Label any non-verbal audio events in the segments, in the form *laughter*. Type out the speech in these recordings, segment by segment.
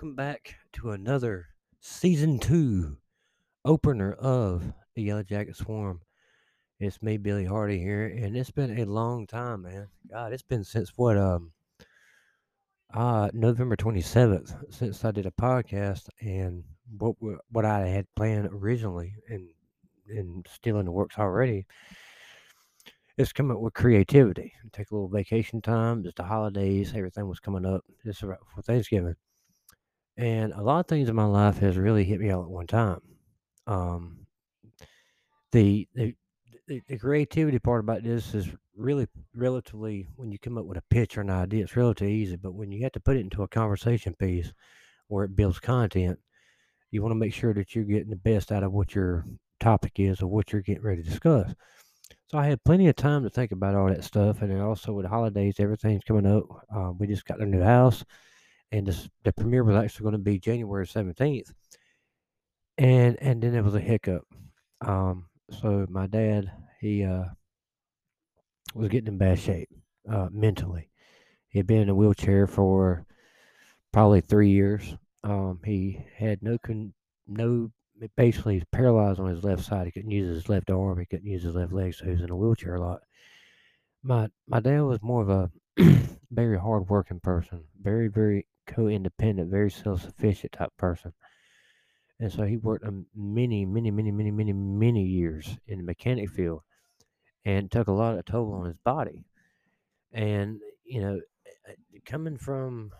Welcome back to another season two opener of the Yellow Jacket Swarm. It's me, Billy Hardy here, and it's been a long time, man. God, it's been since what, um, uh, November twenty seventh since I did a podcast, and what what I had planned originally, and and still in the works already, It's come up with creativity. Take a little vacation time. It's the holidays. Everything was coming up just right for Thanksgiving. And a lot of things in my life has really hit me all at one time. Um, the, the the, creativity part about this is really relatively when you come up with a pitch or an idea, it's relatively easy. But when you have to put it into a conversation piece where it builds content, you want to make sure that you're getting the best out of what your topic is or what you're getting ready to discuss. So I had plenty of time to think about all that stuff, and then also with holidays, everything's coming up. Uh, we just got a new house, and this, the premiere was actually going to be January seventeenth, and and then it was a hiccup. Um, so my dad, he uh, was getting in bad shape uh, mentally. He had been in a wheelchair for probably three years. Um, he had no con- no basically he's paralyzed on his left side. He couldn't use his left arm. He couldn't use his left leg, so he was in a wheelchair a lot. My my dad was more of a *clears throat* very hard working person, very very co-independent, very self sufficient type person. And so he worked many, many, many, many, many, many years in the mechanic field, and took a lot of toll on his body. And you know, eh, eh, coming from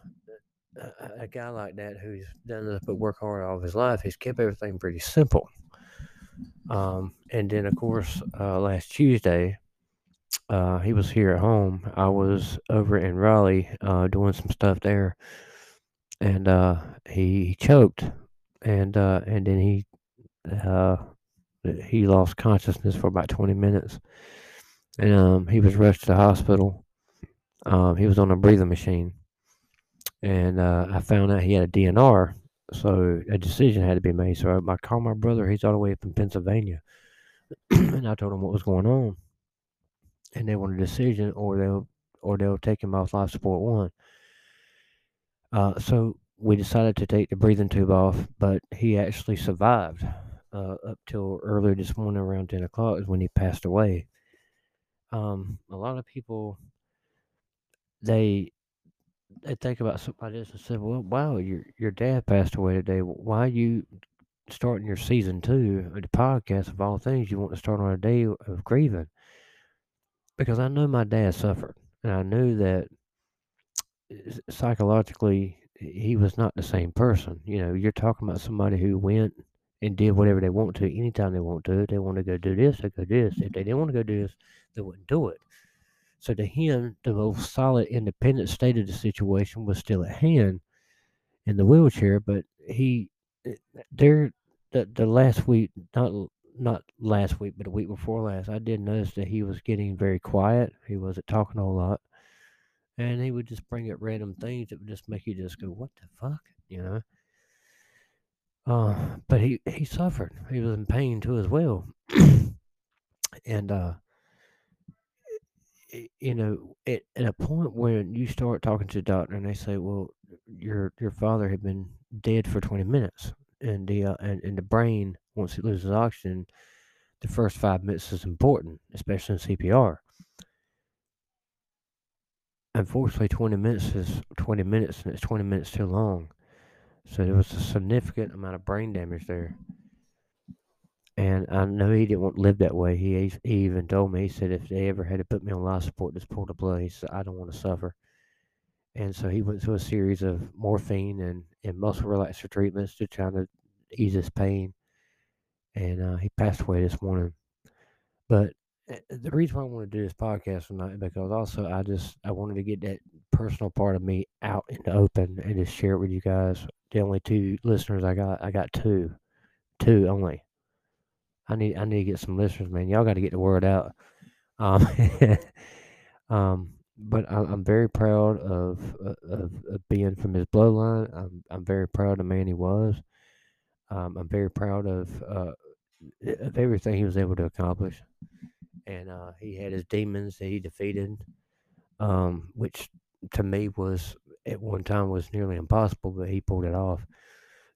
a, a guy like that who's done nothing but work hard all of his life, he's kept everything pretty simple. Um, and then, of course, uh, last Tuesday, uh, he was here at home. I was over in Raleigh uh, doing some stuff there, and uh, he, he, choked, and uh, and then he uh, he lost consciousness for about twenty minutes, and um, he was rushed to the hospital. Um, he was on a breathing machine, and uh, I found out he had a DNR, so a decision had to be made. So I, I called my brother; he's all the way up in Pennsylvania, *clears throat* and I told him what was going on, and they want a decision, or they'll or they'll take him off life support one. Uh, so we decided to take the breathing tube off, but he actually survived uh, up till earlier this morning around ten o'clock is when he passed away. Um, a lot of people they they think about somebody else and say, "Well, wow, your your dad passed away today. Why are you starting your season two of the podcast of all things? You want to start on a day of grieving?" Because I know my dad suffered, and I knew that psychologically he was not the same person. You know, you're talking about somebody who went and did whatever they want to anytime they want to. If they want to go do this, they go do this. If they didn't want to go do this, they wouldn't do it. So to him, the most solid, independent state of the situation was still at hand in the wheelchair. But he, eh, there, the the last week, not not last week, but a week before last, I did notice that he was getting very quiet. He wasn't talking a whole lot, and he would just bring up random things that would just make you just go, "What the fuck," you know. Uh, but he he suffered. He was in pain too as well, *coughs* and uh, you know, at, at a point when you start talking to the doctor and they say, "Well, your your father had been dead for 20 minutes," and the uh, and, and the brain once it loses oxygen, the first five minutes is important, especially in CPR. Unfortunately, 20 minutes is 20 minutes, and it's 20 minutes too long. So there was a significant amount of brain damage there. And I know he didn't want to live that way. He, he even told me, he said, if they ever had to put me on life support, just pull the blood. He said, I don't want to suffer. And so he went through a series of morphine and, and muscle relaxer treatments to try to ease his pain. And uh, he passed away this morning. But the reason why I want to do this podcast tonight because also I just I wanted to get that personal part of me out in the open and just share it with you guys. The only two listeners I got, I got two, two only. I need I need to get some listeners, man. Y'all got to get the word out. Um, *laughs* um, but I, am very proud of, uh, of, of being from his bloodline. I'm I'm very proud of the man he was. Um, I'm very proud of uh, of everything he was able to accomplish, and uh, he had his demons that he defeated, um, which to me was at one time was nearly impossible, but he pulled it off.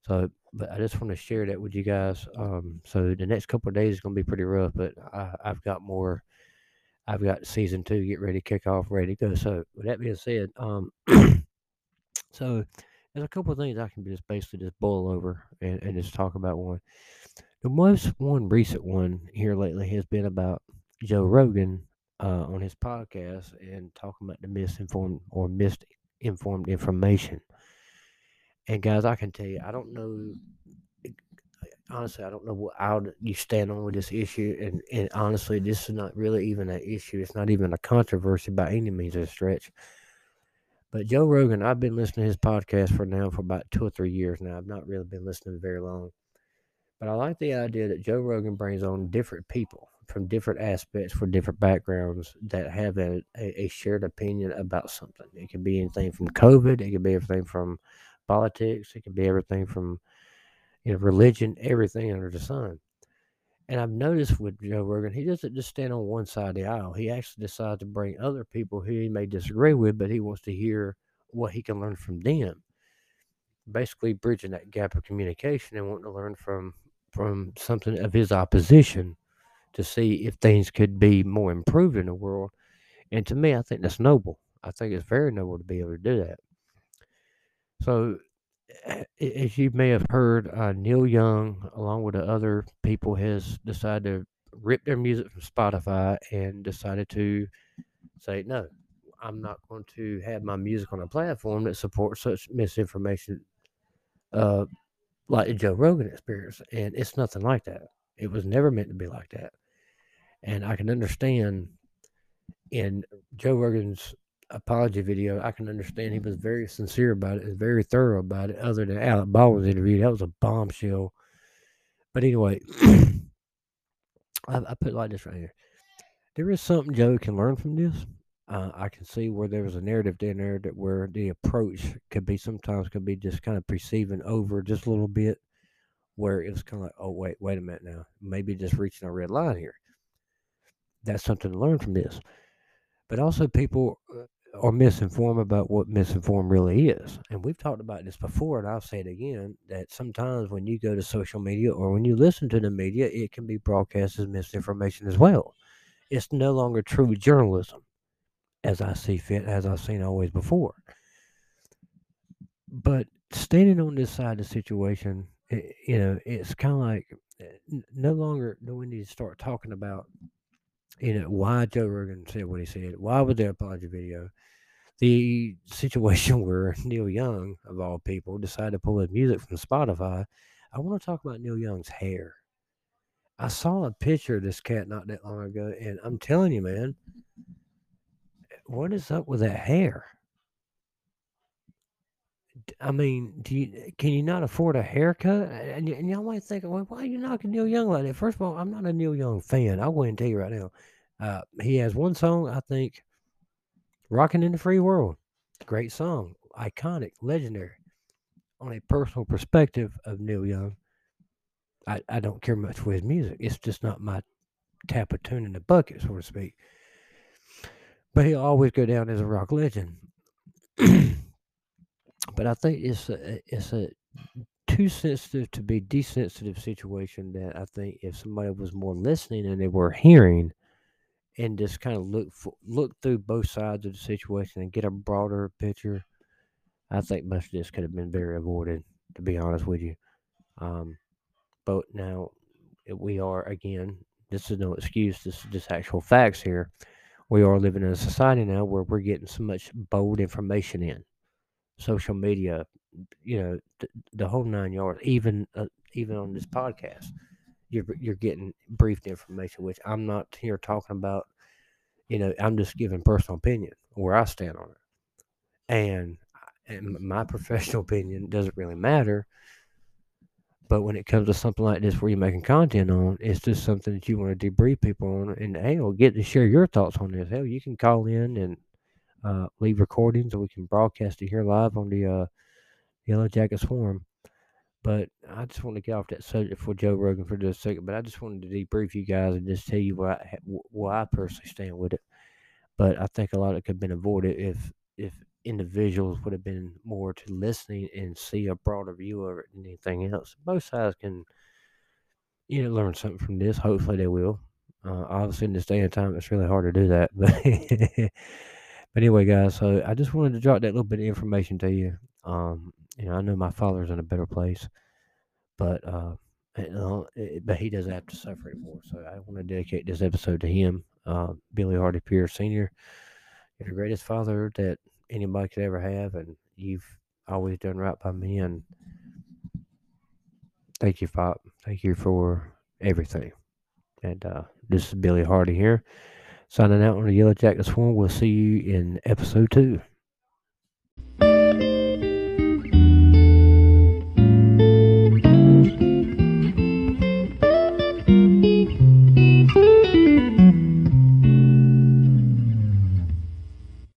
So, but I just want to share that with you guys. Um, so the next couple of days is going to be pretty rough, but I, I've got more. I've got season two get ready kick off, ready to go. So with that being said, um, *clears throat* so there's a couple of things I can just basically just boil over and, and just talk about one. The most one recent one here lately has been about Joe Rogan uh, on his podcast and talking about the misinformed or misinformed information. And guys, I can tell you, I don't know. Honestly, I don't know what how you stand on with this issue, and, and honestly, this is not really even an issue. It's not even a controversy by any means of a stretch. But Joe Rogan, I've been listening to his podcast for now for about two or three years now. I've not really been listening very long, but I like the idea that Joe Rogan brings on different people from different aspects for different backgrounds that have a, a, a shared opinion about something. It can be anything from COVID. It can be everything from politics. It can be everything from you know religion, everything under the sun. And I've noticed with Joe Rogan, he doesn't just stand on one side of the aisle. He actually decides to bring other people who he may disagree with, but he wants to hear what he can learn from them. Basically, bridging that gap of communication and wanting to learn from from something of his opposition to see if things could be more improved in the world. And to me, I think that's noble. I think it's very noble to be able to do that. So, as you may have heard, uh, Neil Young, along with the other people, has decided to rip their music from Spotify and decided to say, no, I'm not going to have my music on a platform that supports such misinformation uh, like the Joe Rogan experience. And it's nothing like that. It was never meant to be like that. And I can understand in Joe Rogan's apology video, I can understand he was very sincere about it and very thorough about it, other than Alec Baldwin's interview. That was a bombshell. But anyway, *clears throat* I, I, put like this right here. There is something Joe can learn from this. Uh, I can see where there was a narrative in there that where the approach could be sometimes could be just kind of perceiving over just a little bit, where it was kind of like, oh wait, wait a minute now, maybe just reaching a red line here. That's something to learn from this. But also, people uh, are misinformed about what misinformed really is. And we've talked about this before, and I'll say it again that sometimes when you go to social media or when you listen to the media, it can be broadcast as misinformation as well. It's no longer true journalism, as I see fit, as I've seen always before. But standing on this side of the situation, it, you know, it's kind of like eh, no longer do we need to start talking about you know, why Joe Rogan said what he said. Why was there apology video? The *laughs* situation where Neil Young, of all people, decided to pull his music from Spotify. I want to talk about Neil Young's hair. I saw a picture of this cat not that long ago, and I'm telling you, man, what is up with that hair? I mean, do you can you not afford a haircut? And, and y'all might think, well, why are you knocking Neil Young like that? First of all, I'm not a Neil Young fan. I'll go ahead and tell you right now. Uh, he has one song, I think, Rocking in the Free World. Great song, iconic, legendary. On a personal perspective of Neil Young, I, I don't care much for his music. It's just not my tap of tune in the bucket, so to speak. But he'll always go down as a rock legend. *clears throat* but I think it's a, it's a too sensitive to be desensitive situation that I think if somebody was more listening and they were hearing and just kind of look for, look through both sides of the situation and get a broader picture, I think most of this could have been very avoided. To be honest with you, um, but now we are again. This is no excuse. This is just actual facts here. We are living in a society now where we're getting so much bold information in social media, you know, th- the whole nine yards. Even uh, even on this podcast, you're you're getting briefed information, which I'm not here talking about. You know, I'm just giving personal opinion where I stand on it, and and my *laughs* professional opinion doesn't really matter. But when it comes to something like this, where you're making content on, it's just something that you want to debrief people on, and hell, get to share your thoughts on this. Hell, you can call in and uh, leave recordings, or we can broadcast it here live on the uh, Yellow Jacket Swarm. But I just want to get off that subject for Joe Rogan for just a second. But I just wanted to debrief you guys and just tell you where I, I personally stand with it. But I think a lot of it could have been avoided if if individuals would have been more to listening and see a broader view of it than anything else. Both sides can, you know, learn something from this. Hopefully, they will. Uh, obviously, in this day and time, it's really hard to do that. *laughs* But, but anyway, guys, so I just wanted to drop that little bit of information to you. Um, you know, I know my father's in a better place, but uh, you know, it, but he doesn't have to suffer anymore. So I want to dedicate this episode to him, uh, Billy Hardy Pierce Sr. You're the greatest father that anybody could ever have, and you've always done right by me. And thank you, Pop. Thank you for everything. And uh, this is Billy Hardy here, signing out on the Yellow Jacket Swarm. We'll see you in episode two.